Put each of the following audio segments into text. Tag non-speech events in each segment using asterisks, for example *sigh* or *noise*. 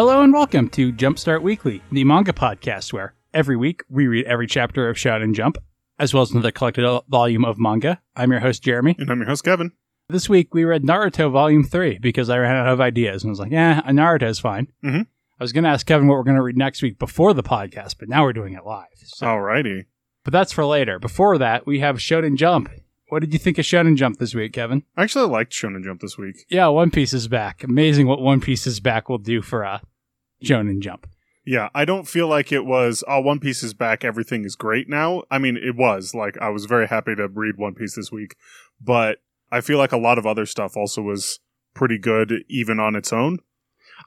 Hello and welcome to Jumpstart Weekly, the manga podcast where every week we read every chapter of Shonen Jump, as well as another collected volume of manga. I'm your host, Jeremy. And I'm your host, Kevin. This week we read Naruto Volume 3 because I ran out of ideas and was like, yeah, Naruto is fine. Mhm. I was going to ask Kevin what we're going to read next week before the podcast, but now we're doing it live. So, Alrighty. But that's for later. Before that, we have Shonen Jump. What did you think of Shonen Jump this week, Kevin? I actually liked Shonen Jump this week. Yeah, One Piece is back. Amazing what One Piece is back will do for uh, Shonen Jump. Yeah, I don't feel like it was, oh, One Piece is back, everything is great now. I mean, it was. Like, I was very happy to read One Piece this week, but I feel like a lot of other stuff also was pretty good, even on its own.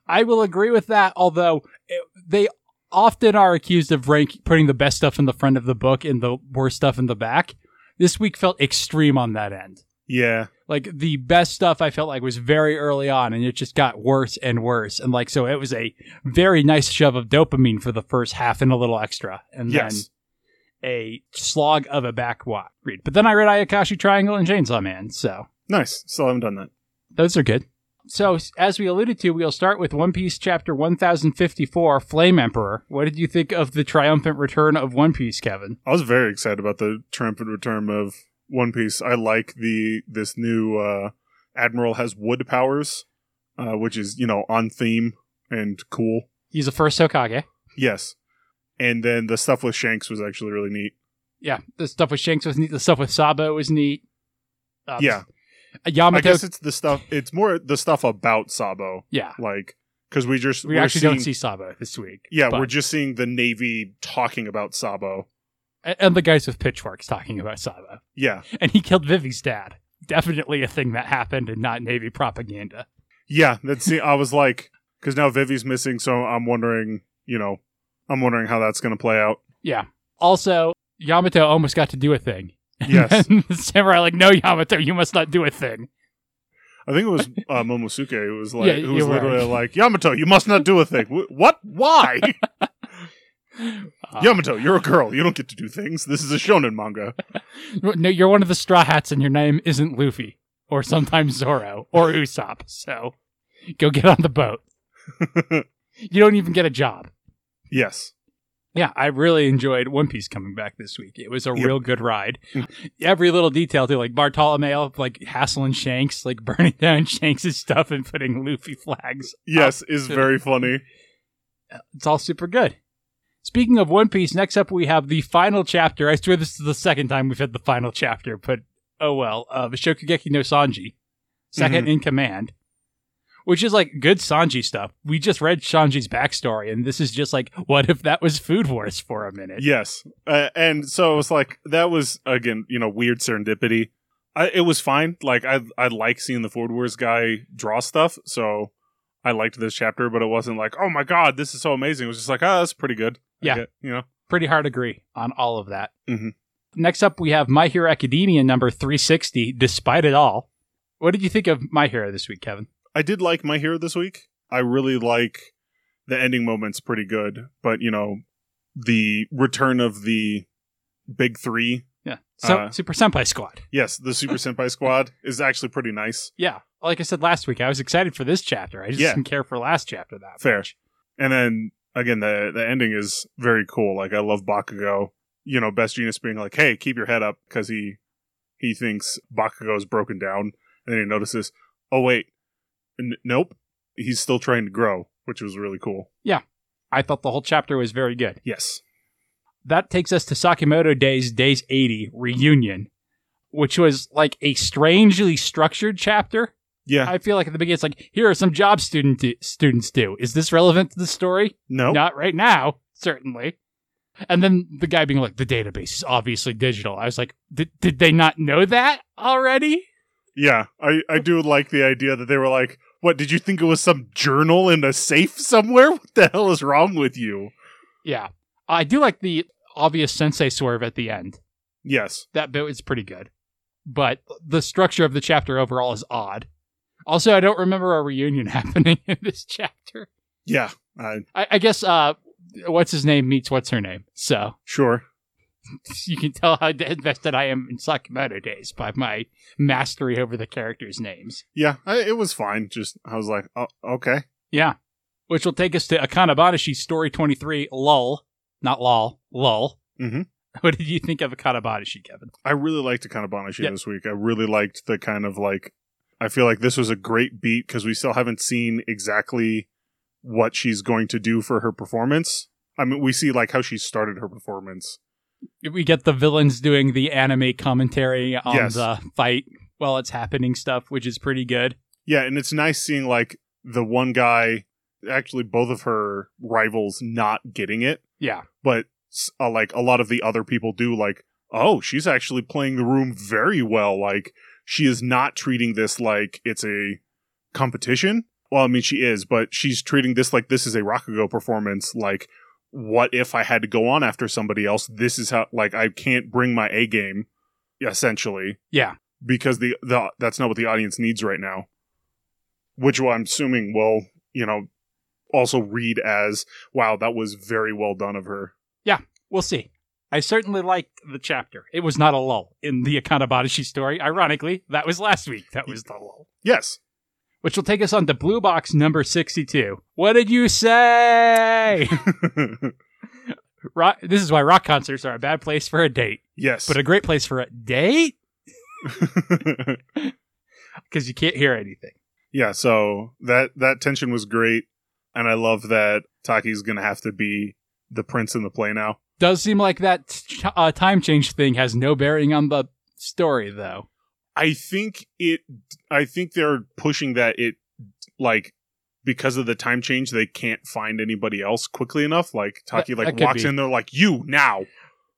I will agree with that, although it, they often are accused of rank putting the best stuff in the front of the book and the worst stuff in the back. This week felt extreme on that end. Yeah. Like the best stuff I felt like was very early on and it just got worse and worse. And like so it was a very nice shove of dopamine for the first half and a little extra. And Yes. then a slog of a back wa- read. But then I read Ayakashi Triangle and Chainsaw Man, so Nice. Still haven't done that. those are good. So, as we alluded to, we'll start with One Piece chapter 1054, Flame Emperor. What did you think of the triumphant return of One Piece, Kevin? I was very excited about the triumphant return of One Piece. I like the this new uh, admiral has wood powers, uh, which is you know on theme and cool. He's the first Hokage. Yes, and then the stuff with Shanks was actually really neat. Yeah, the stuff with Shanks was neat. The stuff with Sabo was neat. Uh, yeah, I guess it's the stuff. It's more the stuff about Sabo, yeah, like because we just we actually seeing, don't see Sabo this week. Yeah, but- we're just seeing the Navy talking about Sabo. And- the guys with pitchforks talking about Sabo, Yeah, and he killed Vivi's dad. Definitely a thing that happened and not Navy propaganda. yeah. That's see, I was like, because now Vivi's missing, so I'm wondering, you know, I'm wondering how that's going to play out. Yeah. Also, Yamato almost got to do a thing. Yes. *laughs* Samurai like, no, Yamato, you must not do a thing. I think it was *laughs* uh, Momosuke who was like, Yeah, who was you're right. literally like, Yamato, you must not do a thing. What? Why? *laughs* Uh, Yamato, you're a girl. You don't get to do things. This is a shonen manga. *laughs* No, you're one of the Straw Hats, and your name isn't Luffy, or sometimes Zoro, or *laughs* Usopp. So go get on the boat. *laughs* You don't even get a job. yes. Yeah, I really enjoyed One Piece coming back this week. It was a Yep. real good ride. Every little detail, too, like Bartolomeo, like hassling Shanks, like burning down Shanks' stuff and putting Luffy flags. Yes, is very funny. It's all super good. Speaking of One Piece, next up we have the final chapter. I swear this is the second time we've had the final chapter, but oh well. Uh, of Shokugeki no Sanji, 2nd mm-hmm. in command, which is like good Sanji stuff. We just read Sanji's backstory, and this is just like, what if that was Food Wars for a minute? Yes, uh, and so it was like that was again, you know, weird serendipity. I, it was fine. Like I, I like seeing the Food Wars guy draw stuff, so I liked this chapter. But it wasn't like, oh my god, this is so amazing. It was just like, oh, that's pretty good. Yeah. get- you know, Pretty hard to agree on all of that. Mhm. Next up, we have My Hero Academia number 360, Despite It All. What did you think of My Hero this week, Kevin? I did like my hero this week. I really like the ending moment's pretty good, but you know, the return of the big three. Yeah. So, Uh, Super Senpai Squad. Yes, the Super *laughs* Senpai Squad is actually pretty nice. Yeah. Like I said last week, I was excited for this chapter. I just Yeah. didn't care for last chapter that Fair. much. And then again, the the ending is very cool. Like I love Bakugo. You know, Best Jeanist being like, "Hey, keep your head up," because he he thinks Bakugo is broken down, and then he notices, "Oh wait, N- nope, he's still trying to grow," which was really cool. Yeah, I thought the whole chapter was very good. Yes, That takes us to Sakamoto Days Days 80 reunion, which was like a strangely structured chapter. Yeah, I feel like at the beginning it's like, here are some jobs student students do. Is this relevant to the story? no, Not right now, certainly. And then the guy being like, the database is obviously digital. I was like, did, did they not know that already? yeah. I I do like the idea that they were like, "What did you think it was some journal in a safe somewhere? *laughs* What the hell is wrong with you?" Yeah. I do like the obvious sensei swerve at the end. Yes, That bit is pretty good. But the structure of the chapter overall is odd. Also, I don't remember a reunion *laughs* happening in this chapter. yeah, I I, I guess uh what's his name meets what's her name. So sure. *laughs* you can tell how invested I am in Sakamoto Days by my mastery over the characters' names. Yeah, I, it was fine. Just I was like, oh, okay. Yeah. which will take us to Akane Banashi story 23, lull, not lol, lull. Mhm. What did you think of Akane Banashi, Kevin? I really liked Akane Banashi Yeah. this week. I really liked the kind of like. I feel like this was a great beat because we still haven't seen exactly what she's going to do for her performance. I mean, we see like how she started her performance. We get the villains doing the anime commentary on Yes. the fight while it's happening stuff, which is pretty good. Yeah, and it's nice seeing like the one guy, actually both of her rivals, not getting it, Yeah. but uh, like a lot of the other people do. Like, oh, she's actually playing the room very well. Like, she is not treating this like it's a competition. Well, I mean, she is, but she's treating this like this is a Rakugo performance. Like, what if I had to go on after somebody else? This is how, like, I can't bring my A game, essentially Yeah. because the, the that's not what the audience needs right now. Which I'm assuming will, you know, also read as, wow, that was very well done of her. Yeah, we'll see. I certainly liked the chapter. It was not a lull in the Akane Banashi story. Ironically, that was last week. That was the lull. Yes. Which will take us on to Blue Box number 62. What did you say? *laughs* rock, this is why rock concerts are a bad place for a date, yes. but a great place for a date *laughs* because you can't hear anything. yeah, so that that tension was great and I love that Taki's going to have to be the prince in the play now. Does seem like that ch- uh, time change thing has no bearing on the story, though. I think it I think they're pushing that it like because of the time change they can't find anybody else quickly enough like Taki That- like that walks in they're like you now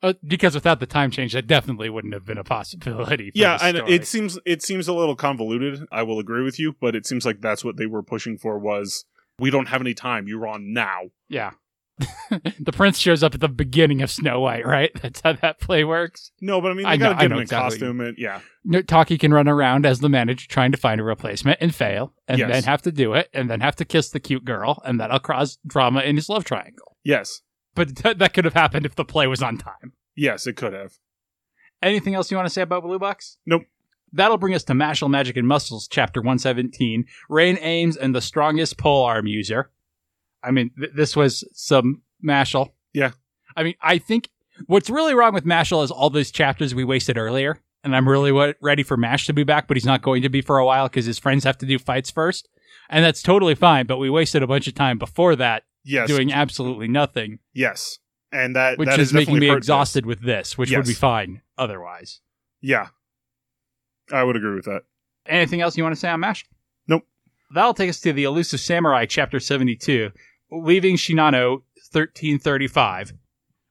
Uh, because without the time change, that definitely wouldn't have been a possibility. For yeah and it seems it seems a little convoluted I will agree with you but it seems like that's what they were pushing for was we don't have any time you're on now yeah. *laughs* the prince shows up at the beginning of Snow White, right? *laughs* That's how that play works. no but I mean they I know- I know him in exactly. costume and yeah No, Taki can run around as the manager trying to find a replacement and fail, and Yes. then have to do it, and then have to kiss the cute girl, and that'll cause drama in his love triangle. yes But *laughs* th- that could have happened if the play was on time. yes it could have Anything else you want to say about Blue Box? Nope. That'll bring us to Mashle Magic and Muscles, Chapter 117. Rayne Ames and the Strongest Pole Arm User. I mean, th- this was some Mashle. Yeah. I mean, I think what's really wrong with Mashle is all those chapters we wasted earlier. And I'm really wa- ready for Mash to be back, but he's not going to be for a while because his friends have to do fights first. And that's totally fine, but we wasted a bunch of time before that yes doing absolutely nothing, yes and that which that is has making me hurt this. exhausted with this, which would be fine otherwise. yeah I would agree with that Anything else you want to say on MASH? Nope. That'll take us to the Elusive Samurai, Chapter 72, leaving Shinano 1335,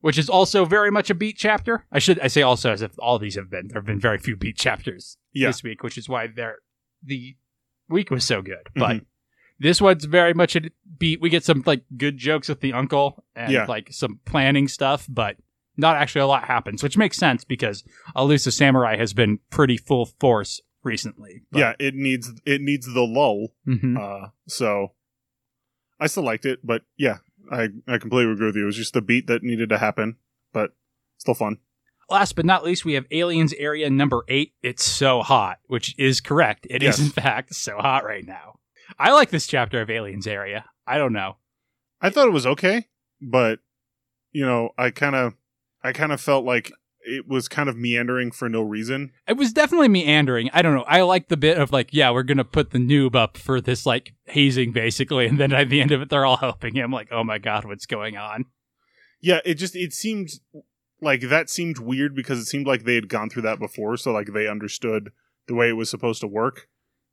which is also very much a beat chapter. I should I say also as if all these have been. There have been very few beat chapters Yeah. this week, which is why they're, the week was so good. Mm-hmm. But this one's very much a beat. We get some like good jokes with the uncle and Yeah. like some planning stuff, but not actually a lot happens, which makes sense because Elusive Samurai has been pretty full force recently. But- yeah it needs it needs the lull Mhm. Uh, so I still liked it, but yeah, I I completely agree with you. It was just the beat that needed to happen, but still fun. Last but not least, we have Aliens Area number eight. It's so hot, which is correct. It is Yes. in fact so hot right now. I like this chapter of Aliens Area. I don't know. I thought it was okay, but you know, I kind of I kind of felt like it was kind of meandering for no reason. It was definitely meandering. I don't know. I like the bit of like, yeah, we're gonna put the noob up for this like hazing basically, and then at the end of it, they're all helping him. Like, oh my god, what's going on? Yeah, it just it seemed like that seemed weird because it seemed like they had gone through that before, so like they understood the way it was supposed to work.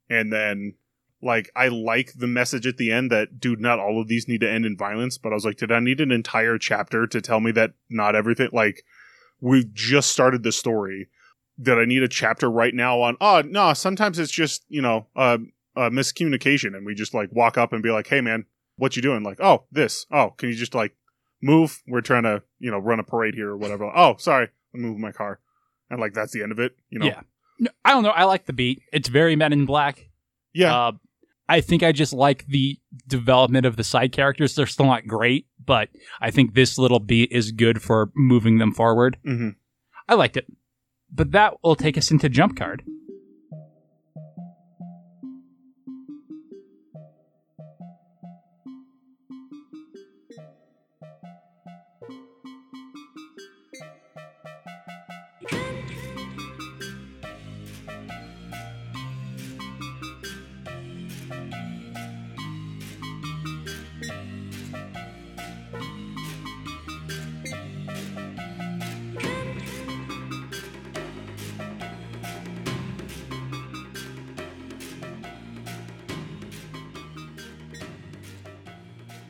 And then like I like the message at the end that dude, not all of these need to end in violence, but I was like, did I need an entire chapter to tell me that not everything like we just started the story. Did I need a chapter right now on oh no, sometimes it's just, you know, uh, uh miscommunication and we just like walk up and be like, Hey man, what you doing? Like, oh, this. Oh, can you just like move. We're trying to, you know, run a parade here or whatever. *laughs* Oh, sorry, I'm moving my car, and like that's the end of it. You know, Yeah. No, I don't know. I like the beat. It's very Men in Black. yeah, Uh, I think I just like the development of the side characters. They're still not great, but I think this little beat is good for moving them forward. hmm I liked it. But that will take us into Jump Card.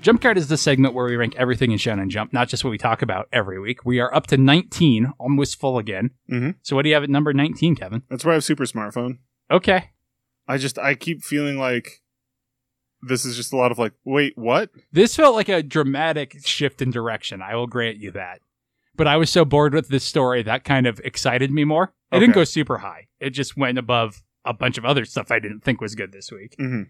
Jump Card is the segment where we rank everything in Shonen Jump, not just what we talk about every week. We are up to 19, almost full again. Mhm. So what do you have at number 19, Kevin? That's why I have super smartphone. Okay. I just I keep feeling like this is just a lot of like, wait, what? This felt like a dramatic shift in direction. I will grant you that. But I was so bored with this story that kind of excited me more. It didn't go super high. It just went above a bunch of other stuff I didn't think was good this week. Mm-hmm.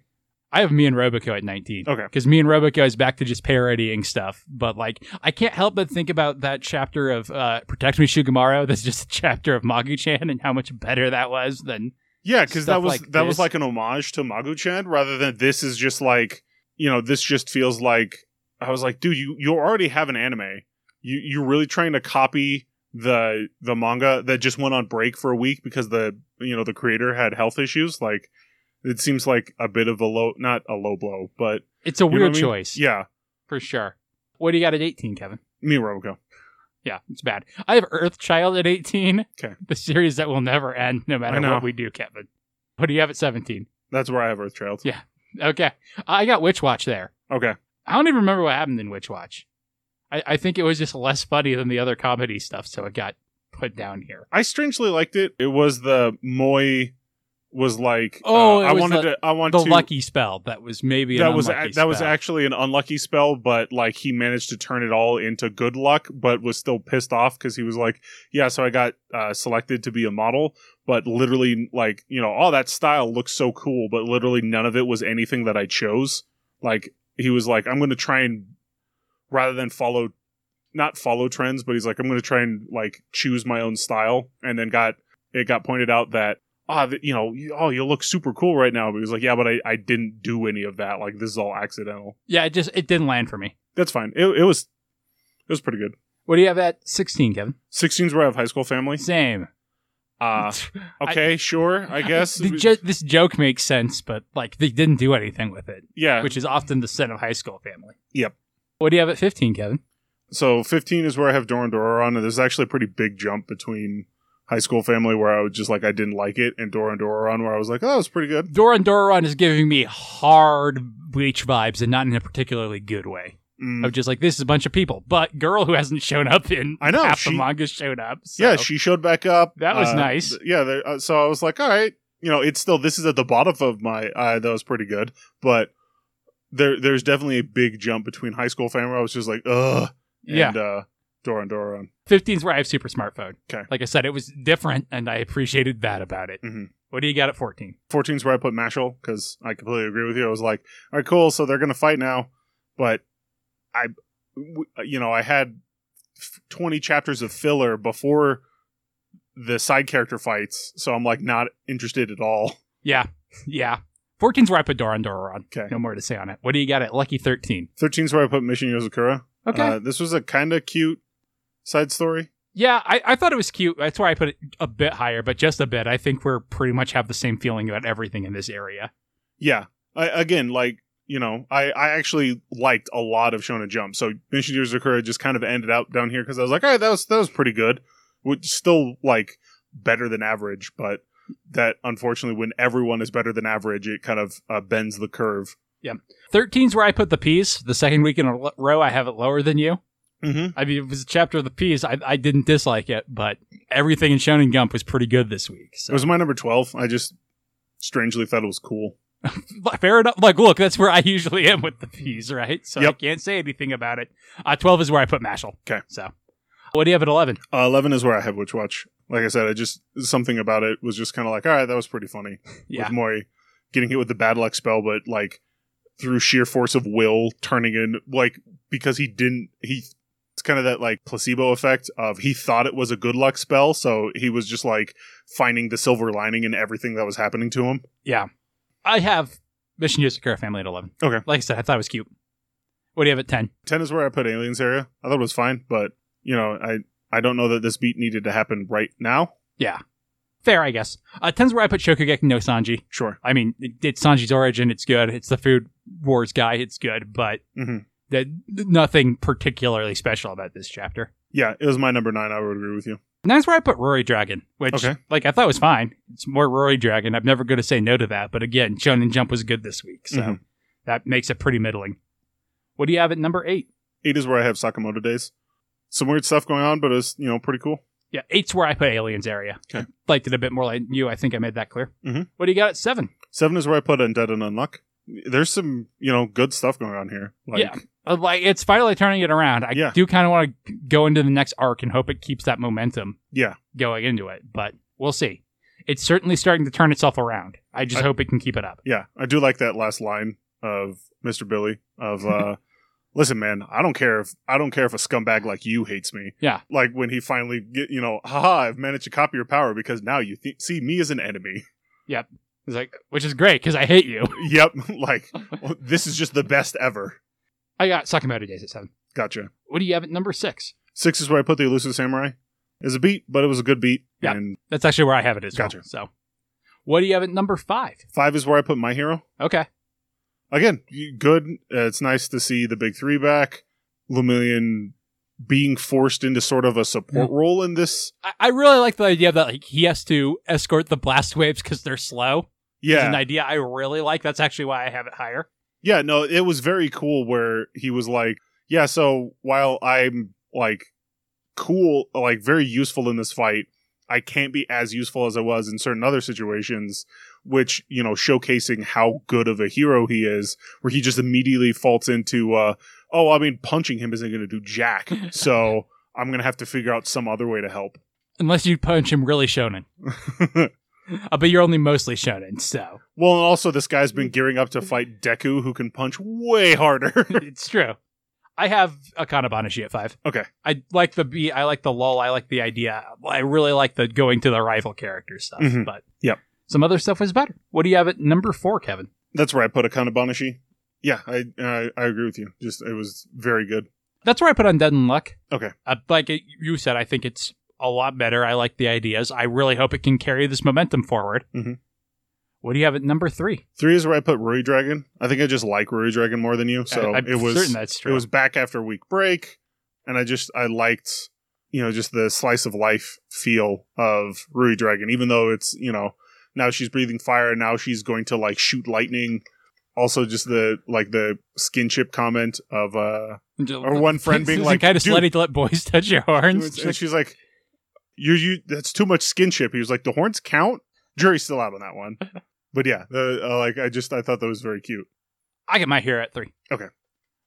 I have me and Roboco at 19. Okay. Because me and Roboco is back to just parodying stuff. But like, I can't help but think about that chapter of uh, Protect Me Shugomaru. *laughs* That's just a chapter of Magu-chan and how much better that was than Yeah, because that was like that was like an homage to Magu-chan rather than this is just like you know this just feels like I was like, dude, you you already have an anime. You you're really trying to copy the the manga that just went on break for a week because the you know the creator had health issues. Like it seems like a bit of a low, not a low blow, but it's a weird I mean? choice. Yeah, For sure. What do you got at 18, Kevin? me and Roboco. Yeah, it's bad. I have Earthchild at 18. Okay. The series that will never end no matter what we do, Kevin. What do you have at 17? That's where I have Earthchild. Yeah. Okay. I got Witch Watch there. Okay, I don't even remember what happened in Witch Watch. I, I think it was just less funny than the other comedy stuff, so it got put down here. I strangely liked it. It was the Moy was like, Oh, uh, I wanted the- to, I want The to lucky spell that was maybe an that was a- that was actually an unlucky spell, but like he managed to turn it all into good luck, but was still pissed off because he was like, "Yeah, so I got uh, selected to be a model, but literally, like you know, all that style looks so cool, but literally none of it was anything that I chose." Like he was like, "I'm going to try and rather than follow." Not follow trends, but he's like, I'm going to try and like choose my own style. And then got it got pointed out that ah, th- you know, oh, you look super cool right now. But he was like, yeah, but I, I didn't do any of that. Like, this is all accidental. Yeah, it just it didn't land for me. That's fine. It, it was, it was pretty good. What do you have at 16, Kevin? 16's where I have high school family. Same. Uh, *laughs* okay, sure, I *laughs* guess. Jo- this joke makes sense, but like they didn't do anything with it, yeah. which is often the sin of high school family. Yep. What do you have at 15, Kevin? So 15 is where I have Doran Dora on, and there's actually a pretty big jump between high school family where I was just like, I didn't like it, and Doran Dora on where I was like, oh, was pretty good. Doran Doran is giving me hard bleach vibes and not in a particularly good way. Mm. Of just like this is a bunch of people, but girl who hasn't shown up in I know, half she- the manga showed up. So. Yeah, she showed back up. That was Uh, nice. th- Yeah, there- uh, so I was like, all right, you know, it's still this is at the bottom of my. Uh, that was pretty good, but there there's definitely a big jump between high school family. I was just like, ugh, yeah. uh, Doran Doran. 15 is where I have super smartphone. Okay. Like I said, it was different, and I appreciated that about it. Mhm. What do you got at 14? 14 is where I put Mashle because I completely agree with you. I was like, all right, cool. So they're gonna fight now, but I, you know, I had 20 chapters of filler before the side character fights, so I'm like not interested at all. Yeah, yeah. 14 is where I put Doran Doran. Okay. No more to say on it. What do you got at Lucky 13? 13 is where I put Mission Yozakura. Okay. Uh, this was a kind of cute side story. yeah, I, I thought it was cute. That's why I put it a bit higher, but just a bit. I think we're pretty much have the same feeling about everything in this area. Yeah. I, again, like, you know, I, I actually liked a lot of Shonen Jump. So Mission Yozakura just kind of ended out down here because I was like, all right, that was, that was pretty good. Which still, like, better than average, but that unfortunately, when everyone is better than average, it kind of uh, bends the curve. Yeah. 13's where I put the piece. The second week in a row, I have it lower than you. Mm-hmm. I mean, it was a chapter of the piece. I, I didn't dislike it, but everything in Shonen Jump was pretty good this week. So It was my number 12. I just strangely thought it was cool. *laughs* fair enough. Like, look, that's where I usually am with the P's, right? So I can't say anything about it. Uh, 12 is where I put Mashle. 'Kay. So what do you have at 11? Uh, 11 is where I have Witch Watch. Like I said, I just, something about it was just kind of like, all right, that was pretty funny. Yeah. with Mori getting hit with the bad luck spell, but like through sheer force of will, turning in like because he didn't he. It's kind of that like placebo effect of he thought it was a good luck spell, so he was just like finding the silver lining in everything that was happening to him. Yeah. I have Mission Yozakura Family at 11. Okay. Like I said, I thought it was cute. What do you have at 10? Ten is where I put Aliens area. I thought it was fine, but you know, I I don't know that this beat needed to happen right now. Yeah. Fair, I guess. Uh, 10's where I put Shokugeki no Sanji. Sure. I mean, it, it's Sanji's origin. It's good. It's the Food Wars guy. It's good, but hmm that nothing particularly special about this chapter. Yeah, it was my number nine. I would agree with you. And that's where I put Ruri Dragon, which, Okay. like, I thought was fine. It's more Ruri Dragon. I'm never going to say no to that. But again, Shonen Jump was good this week, so Mhm. that makes it pretty middling. What do you have at number eight? Eight is where I have Sakamoto Days. Some weird stuff going on, but it's you know pretty cool. Yeah, eight's where I put Aliens area. Okay. I liked it a bit more like you. I think I made that clear. Mhm. What do you got at seven? Seven is where I put Undead and Unluck. There's some you know good stuff going on here. Like, Yeah. Uh, Like it's finally turning it around. I Yeah. do kind of want to go into the next arc and hope it keeps that momentum yeah, going into it, but we'll see. It's certainly starting to turn itself around. I just I- hope it can keep it up. yeah. I do like that last line of Mr. Billy of *laughs* uh listen man, I don't care if I don't care if a scumbag like you hates me. Yeah. Like when he finally get you know, haha, I've managed to copy your power because now you th- see me as an enemy. It's like, which is great because I hate you. *laughs* yep, *laughs* like this is just the best ever. I got Sakamoto Days at seven. Gotcha. What do you have at number six? Six is where I put the elusive samurai. It's a beat, but it was a good beat. Yeah. And That's actually where I have it as Gotcha. well. So, what do you have at number five? five is where I put my hero. Okay. Again, good. Uh, it's nice to see the big three back. Lemillion being forced into sort of a support Mm. role in this. I, I really like the idea that like he has to escort the blast waves because they're slow. It's an idea I really like. That's actually why I have it higher. yeah. No, it was very cool where he was like, "Yeah, so while I'm like cool, like very useful in this fight, I can't be as useful as I was in certain other situations." Which you know, showcasing how good of a hero he is, where he just immediately falls into, uh, "Oh, I mean, punching him isn't going to do jack." *laughs* so I'm going to have to figure out some other way to help. Unless you punch him really shonen. *laughs* Uh, but you're only mostly shonen, so Well, and also this guy's been gearing up to fight Deku, who can punch way harder. *laughs* *laughs* it's true. I have Akane Banashi at five. okay, I like the beat. I like the lull. I like the idea. I really like the going to the rival character stuff. Mhm. But Yep. some other stuff was better. What do you have at number four, Kevin? that's where I put Akane Banashi. Yeah, I, I I agree with you. Just it was very good. That's where I put Undead and Luck. Okay. Uh, like it, you said, I think it's a lot better. I like the ideas. I really hope it can carry this momentum forward. Mhm. What do you have at number three? Three is where I put Ruri Dragon. I think I just like Ruri Dragon more than you. So I, I'm it was certain that's true. it was back after a week break, and I just I liked you know just the slice of life feel of Ruri Dragon. Even though it's you know now she's breathing fire, and now she's going to like shoot lightning. Also, just the like the skinship comment of uh or one friend *laughs* being like, kind of "Dude." slutty to let boys *laughs* touch your horns. and she's like, "You, you, that's too much skinship. He was like, "The horns count." Jury's still out on that one, *laughs* but yeah, the, uh, like I just I thought that was very cute. I get my hero at three. Okay.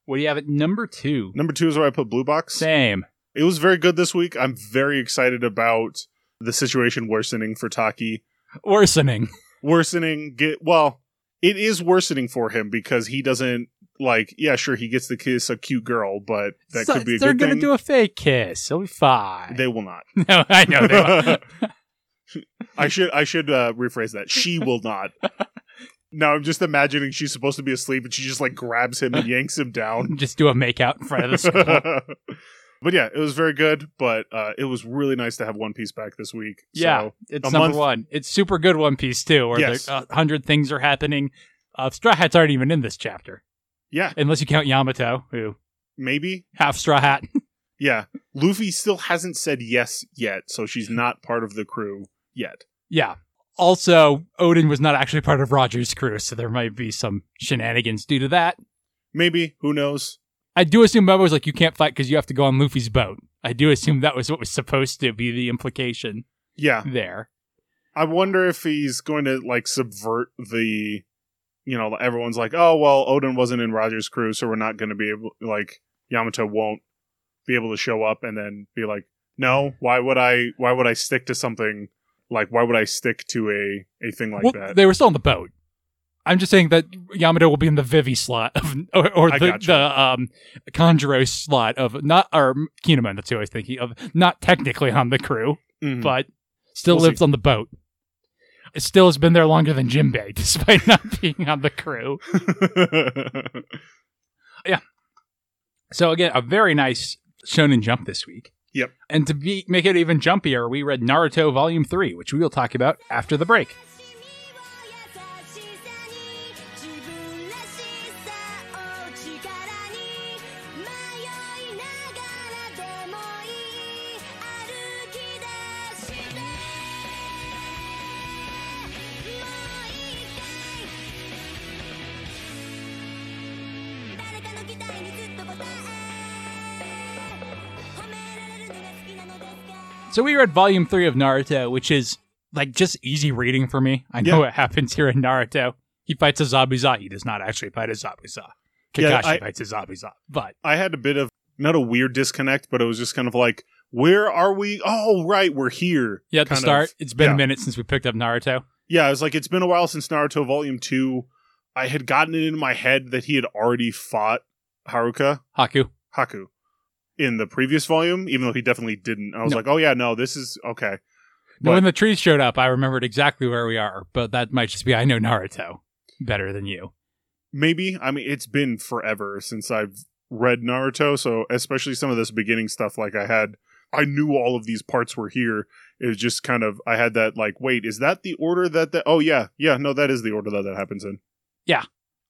What do you have at number two? Number two is where I put Blue Box. Same. It was very good this week. I'm very excited about the situation worsening for Taki. Worsening. *laughs* Worsening, get well, it is worsening for him because he doesn't like. Yeah, sure, he gets to kiss a cute girl, but that So- could be a they're good gonna thing. do a fake kiss. He'll be fine. they will not. *laughs* no, I know they won't. *laughs* *laughs* I should I should uh, rephrase that. She will not. Now I'm just imagining she's supposed to be asleep and she just like grabs him and yanks him down. Just do a makeout in front of the school. but yeah, it was very good. But uh, it was really nice to have One Piece back this week. yeah, So, it's number month- one. It's super good One Piece too, where Yes. a hundred things are happening. Uh, Straw Hats aren't even in this chapter, yeah, unless you count Yamato, who maybe. half Straw Hat. *laughs* Yeah, Luffy still hasn't said yes yet, so she's not part of the crew yet. yeah. Also, Oden was not actually part of Roger's crew, so there might be some shenanigans due to that. Maybe who knows? I do assume Momo was like, you can't fight because you have to go on Luffy's boat. I do assume that was what was supposed to be the implication Yeah, there. I wonder if he's going to like subvert the, you know, everyone's like, oh well, Oden wasn't in Roger's crew, so we're not going to be able, like Yamato won't be able to show up, and then be like, no, why would I? Why would I stick to something? Like, why would I stick to a a thing like well, that? they were still on the boat. I'm just saying that Yamato will be in the Vivi slot of, *laughs* or, or the, gotcha. the um Kanjuro slot of not or Kinemon. That's who I was thinking of. Not technically on the crew, Mhm. but still We'll lives on the boat. It still has been there longer than Jimbei, *laughs* despite not being on the crew. *laughs* Yeah. So again, a very nice Shonen Jump this week. Yep. And to be make it even jumpier, we read Naruto Volume Three, which we will talk about after the break. So we are at volume three of Naruto, which is like just easy reading for me. I know Yeah. what happens here in Naruto. He fights a Zabuza. He does not actually fight a Zabuza. Kakashi Yeah, I- fights a Zabuza. But I had a bit of not a weird disconnect, but it was just kind of like, where are we? Oh, right, we're here. yeah, at the kind of- start, it's been yeah. a minute since we picked up Naruto. Yeah, I was like, it's been a while since Naruto Volume Two. I had gotten it in my head that he had already fought Haruka Haku. Haku in the previous volume, even though he definitely didn't. I was No. like, oh yeah, no, this is okay. But- when the trees showed up, I remembered exactly where we are, but that might just be I know Naruto better than you. Maybe I mean it's been forever since I've read Naruto, so especially some of this beginning stuff, like I had, I knew all of these parts were here. It was just kind of I had that like, wait, is that the order that the? Oh yeah, yeah, no, that is the order that that happens in.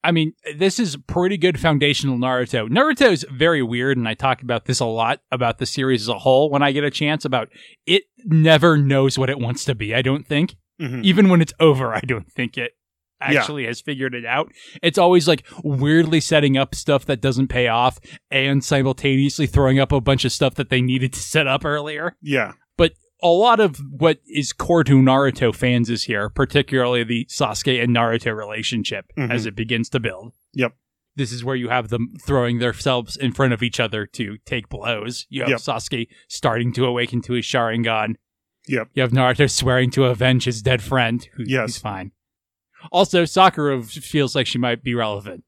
I mean, this is pretty good foundational Naruto. Naruto is very weird, and I talk about this a lot about the series as a whole when I get a chance about it never knows what it wants to be, I don't think. Mhm. Even when it's over, I don't think it Yeah. actually has figured it out. It's always like weirdly setting up stuff that doesn't pay off and simultaneously throwing up a bunch of stuff that they needed to set up earlier. Yeah, a lot of what is core to Naruto fans is here, particularly the Sasuke and Naruto relationship Mhm. as it begins to build. Yep. This is where you have them throwing themselves in front of each other to take blows. You have Yep. Sasuke starting to awaken to his Sharingan. Yep. You have Naruto swearing to avenge his dead friend, who, Yes. who's fine. Also, Sakura feels like she might be relevant.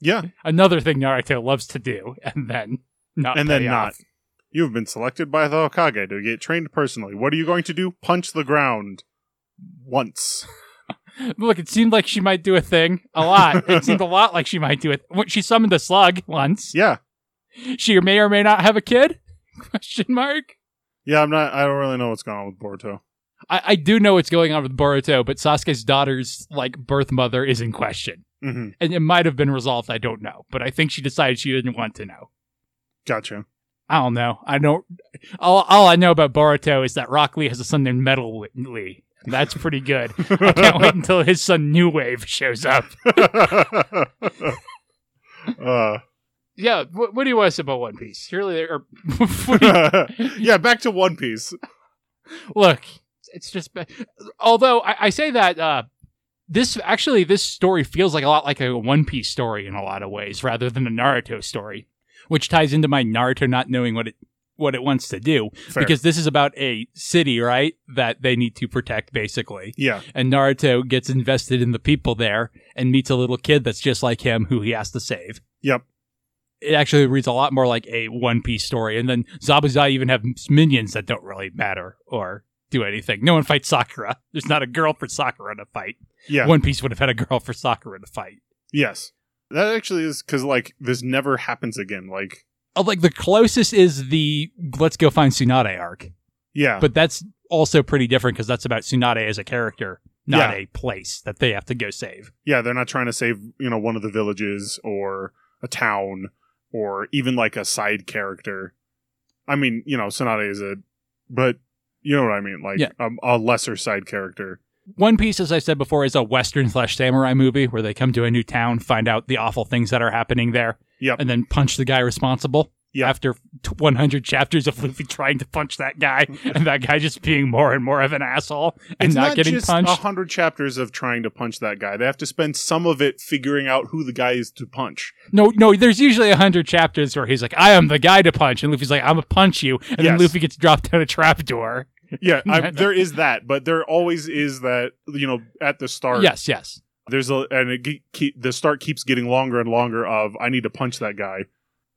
yeah, Another thing Naruto loves to do, and then not and then pay not. Off. You have been selected by the Hokage to get trained personally. What are you going to do? Punch the ground once. *laughs* Look, it seemed like she might do a thing a lot. It *laughs* seemed a lot like she might do it. She summoned a slug once. Yeah, She may or may not have a kid? *laughs* Question mark. yeah. I'm not. I don't really know what's going on with Boruto. I, I do know what's going on with Boruto, but Sasuke's daughter's like birth mother is in question, hmm and it might have been resolved. I don't know, but I think she decided she didn't want to know. Gotcha. I don't know. I don't. All, all I know about Boruto is that Rock Lee has a son named Metal Lee. That's pretty good. I can't wait *laughs* until his son New Wave shows up. *laughs* uh, Yeah, what, what do you want to say about One Piece? Surely, there are. *laughs* you- yeah, back to One Piece. look, it's just. Although I, I say that uh, this actually this story feels like a lot like a One Piece story in a lot of ways, rather than a Naruto story, which ties into my Naruto not knowing what it what it wants to do Fair. because this is about a city, right, that they need to protect basically. yeah, And Naruto gets invested in the people there and meets a little kid that's just like him who he has to save. yep, It actually reads a lot more like a One Piece story. And then Zabuza even have minions that don't really matter or do anything. No one fights Sakura. There's not a girl for Sakura to fight. yeah, One Piece would have had a girl for Sakura to fight. yes. That actually is because like this never happens again. Like, Oh, like the closest is the let's go find Tsunade arc. yeah, But that's also pretty different because that's about Tsunade as a character, not Yeah. a place that they have to go save. yeah, they're not trying to save you know one of the villages or a town or even like a side character. I mean, you know, Tsunade is a, but you know what I mean, like Yeah. a, a lesser side character. One Piece, as I said before, is a Western slash samurai movie where they come to a new town, find out the awful things that are happening there, Yep. and then punch the guy responsible. Yep. After 100 chapters of Luffy trying to punch that guy, *laughs* and that guy just being more and more of an asshole and it's not, not, getting just punched. a hundred chapters of trying to punch that guy. They have to spend some of it figuring out who the guy is to punch. No, no, there's usually 100 chapters where he's like, I am the guy to punch. And Luffy's like, I'm going to punch you. And then Yes. Luffy gets dropped down a trapdoor. Yeah, *laughs* I, there is that, but there always is that. You know, at the start, Yes, yes. there's a and it keep, the start keeps getting longer and longer. Of I need to punch that guy.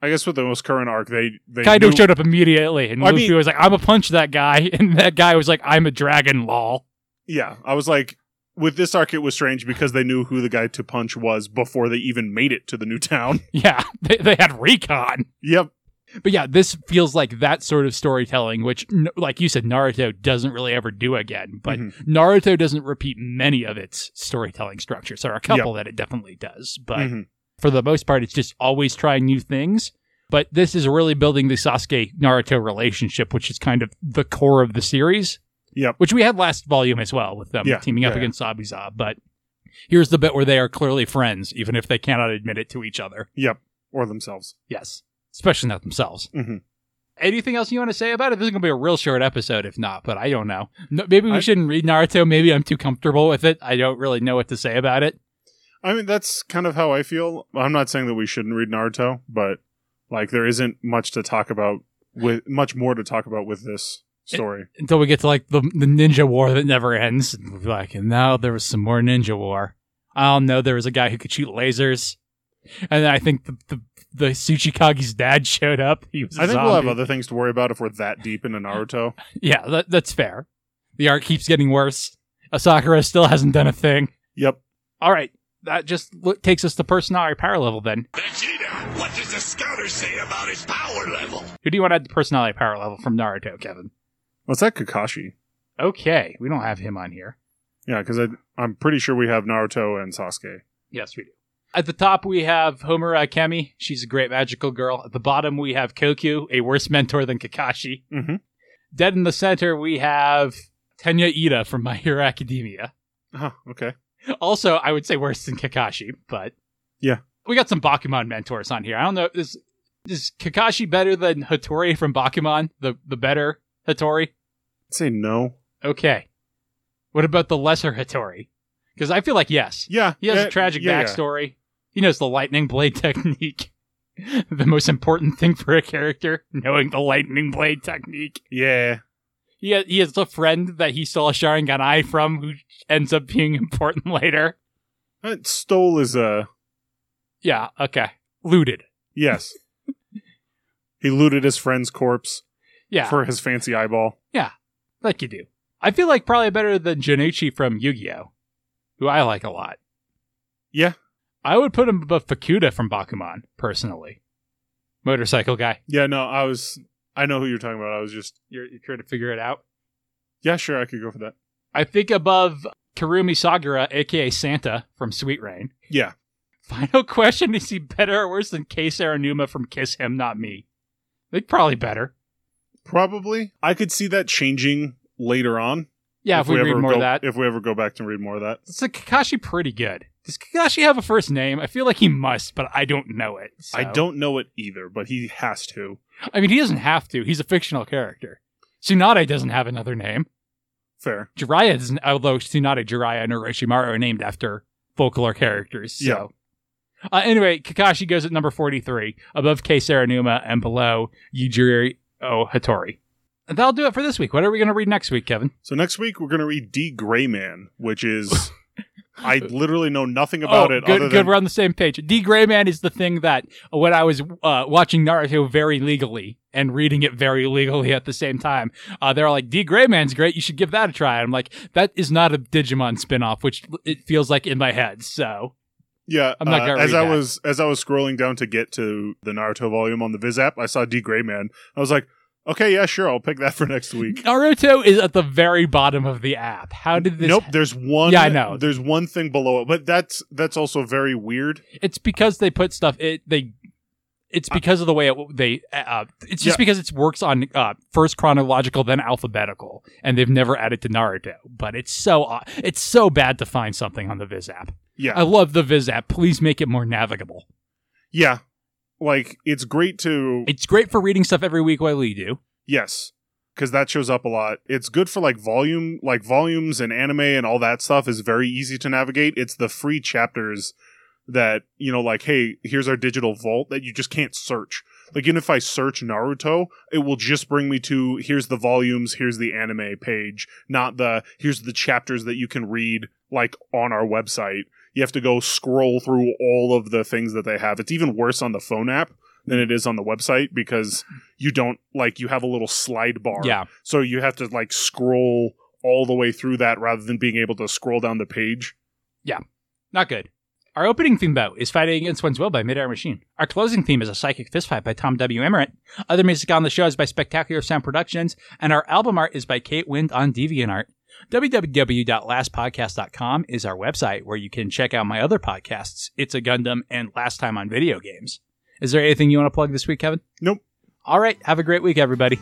I guess with the most current arc, they they Kaido knew- showed up immediately, and I Luffy mean- was like, I'm a punch that guy. *laughs* And that guy was like, I'm a dragon, lol. Yeah, I was like, with this arc, it was strange because they knew who the guy to punch was before they even made it to the new town. *laughs* Yeah, they, they had recon. yep. But yeah, this feels like that sort of storytelling, which, like you said, Naruto doesn't really ever do again. But Mhm. Naruto doesn't repeat many of its storytelling structures. There are a couple that it definitely does. But Mhm. for the most part, it's just always trying new things. But this is really building the Sasuke Naruto relationship, which is kind of the core of the series. Yep. Which we had last volume as well with them Yeah, teaming up yeah, yeah. against Abiza. But here's the bit where they are clearly friends, even if they cannot admit it to each other. Yep. Or themselves. Yes. Especially not themselves. Mhm. Anything else you want to say about it? This is going to be a real short episode, if not, but I don't know. No, maybe we I- shouldn't read Naruto. Maybe I'm too comfortable with it. I don't really know what to say about it. I mean, that's kind of how I feel. I'm not saying that we shouldn't read Naruto, but like there isn't much to talk about with much more to talk about with this story. Until we get to like the, the ninja war that never ends. And like, and now there was some more ninja war. I don't know. There was a guy who could shoot lasers. And I think the, the, the Tsuchikage's dad *laughs* showed up. He was a I think we'll have other things to worry about if we're that deep into Naruto. *laughs* Yeah, that, that's fair. The art keeps getting worse. Asakura still hasn't done a thing. Yep. All right, that just lo- takes us to personality power level. Then, Vegeta, what does the scouter say about his power level? who do you want to add the personality power level from Naruto, Kevin? What's that Kakashi? Okay, we don't have him on here. Yeah, because I'm pretty sure we have Naruto and Sasuke. Yes, we do. At the top, we have Homura Akemi. She's a great magical girl. At the bottom, we have Koku, a worse mentor than Kakashi. Mm-hmm. Dead in the center, we have Tenya Iida from My Hero Academia. Huh, okay. Also, I would say worse than Kakashi, but Yeah. we got some Bakuman mentors on here. I don't know is is Kakashi better than Hattori from Bakuman, the the better Hattori? I'd say no. Okay. What about the lesser Hattori? Because I feel like yes, Yeah. he has yeah, a tragic yeah. backstory. He knows the lightning blade *laughs* technique. the most important thing for a character, knowing the lightning blade technique. Yeah. He has, he has a friend that he stole a Sharingan eye from, who ends up being *laughs* important later. Uh, Stole is a. Yeah, okay. Looted. yes. *laughs* he looted his friend's corpse Yeah, for his fancy eyeball. Yeah. Like you do. I feel like probably better than Janichi from Yu-Gi-Oh, who I like a lot. Yeah. I would put him above Fukuda from Bakuman, personally. Motorcycle guy. Yeah, no, I was I know who you're talking about. I was just You're, you're trying to figure it out. Yeah, sure, I could go for that. I think above Karumi Sagura, aka Santa from Sweet Rain. Yeah. *laughs* Final question: Is he better or worse than Kae Serinuma from Kiss Him, Not Me? I think probably better. Probably. I could see that changing later on. Yeah, if, we, read ever more go, of that. If we ever go back to read more of that. It's like Kakashi pretty good. Does Kakashi have a first name? I feel like he must, but I don't know it. so- I don't know it either, but he has to. I mean, he doesn't have to. He's a fictional character. Tsunade doesn't have another name. Fair. Jiraiya doesn't, although Tsunade, Jiraiya, and Orochimaru are named after folklore characters. So. Yeah. Uh, anyway, Kakashi goes at number 43, above Kae Serinuma and below Yujiro Hattori. And that'll do it for this week. What are we going to read next week, Kevin? So next week we're gonna read D Gray Man, which is *laughs* I *laughs* literally know nothing about oh, it good, good. than We're on the same page. D. Gray Man is the thing that uh, when I was uh, watching Naruto very legally and reading it very legally at the same time, uh, they're like, D. Gray Man's great. You should give that a try. I'm like, that is not a Digimon spinoff, which it feels like in my head. So Yeah, I'm not uh, as I that. was as I was scrolling down to get to the Naruto volume on the Viz app, I saw D Gray Man. I was like, okay, yeah, sure, I'll pick that for next week. Naruto is at the very bottom of the app. How did this? nope, there's one. Yeah, I know. There's one thing below it, but that's that's also very weird. It's because they put stuff. It they. It's because of the way it, they. Uh, it's just Yeah. because it works on uh, first chronological, then alphabetical, and they've never added to Naruto. But it's so uh, it's so bad to find something on the Viz app. Yeah, I love the Viz app. Please make it more navigable. yeah. Like it's great to It's great for reading stuff every week while we do. yes, because that shows up a lot. It's good for like volume, like volumes and anime and all that stuff is very easy to navigate. It's the free chapters that you know, like, hey, here's our digital vault that you just can't search. Like, even if I search Naruto, it will just bring me to here's the volumes, here's the anime page, not the here's the chapters that you can read like on our website. You have to go scroll through all of the things that they have. It's even worse on the phone app than it is on the website because you don't like you have a little slide bar. Yeah. So you have to like scroll all the way through that rather than being able to scroll down the page. Yeah. Not good. Our opening theme, though, is Fighting Against One's Will by Midair Machine. Our closing theme is A Psychic Fistfight by Tom W. Emmerich. Other music on the show is by Spectacular Sound Productions, and our album art is by Kate Wind on DeviantArt. www.lastpodcast.com is our website where you can check out my other podcasts, It's a Gundam and Last Time on Video Games. Is there anything you want to plug this week, Kevin? Nope. All right. Have a great week, everybody.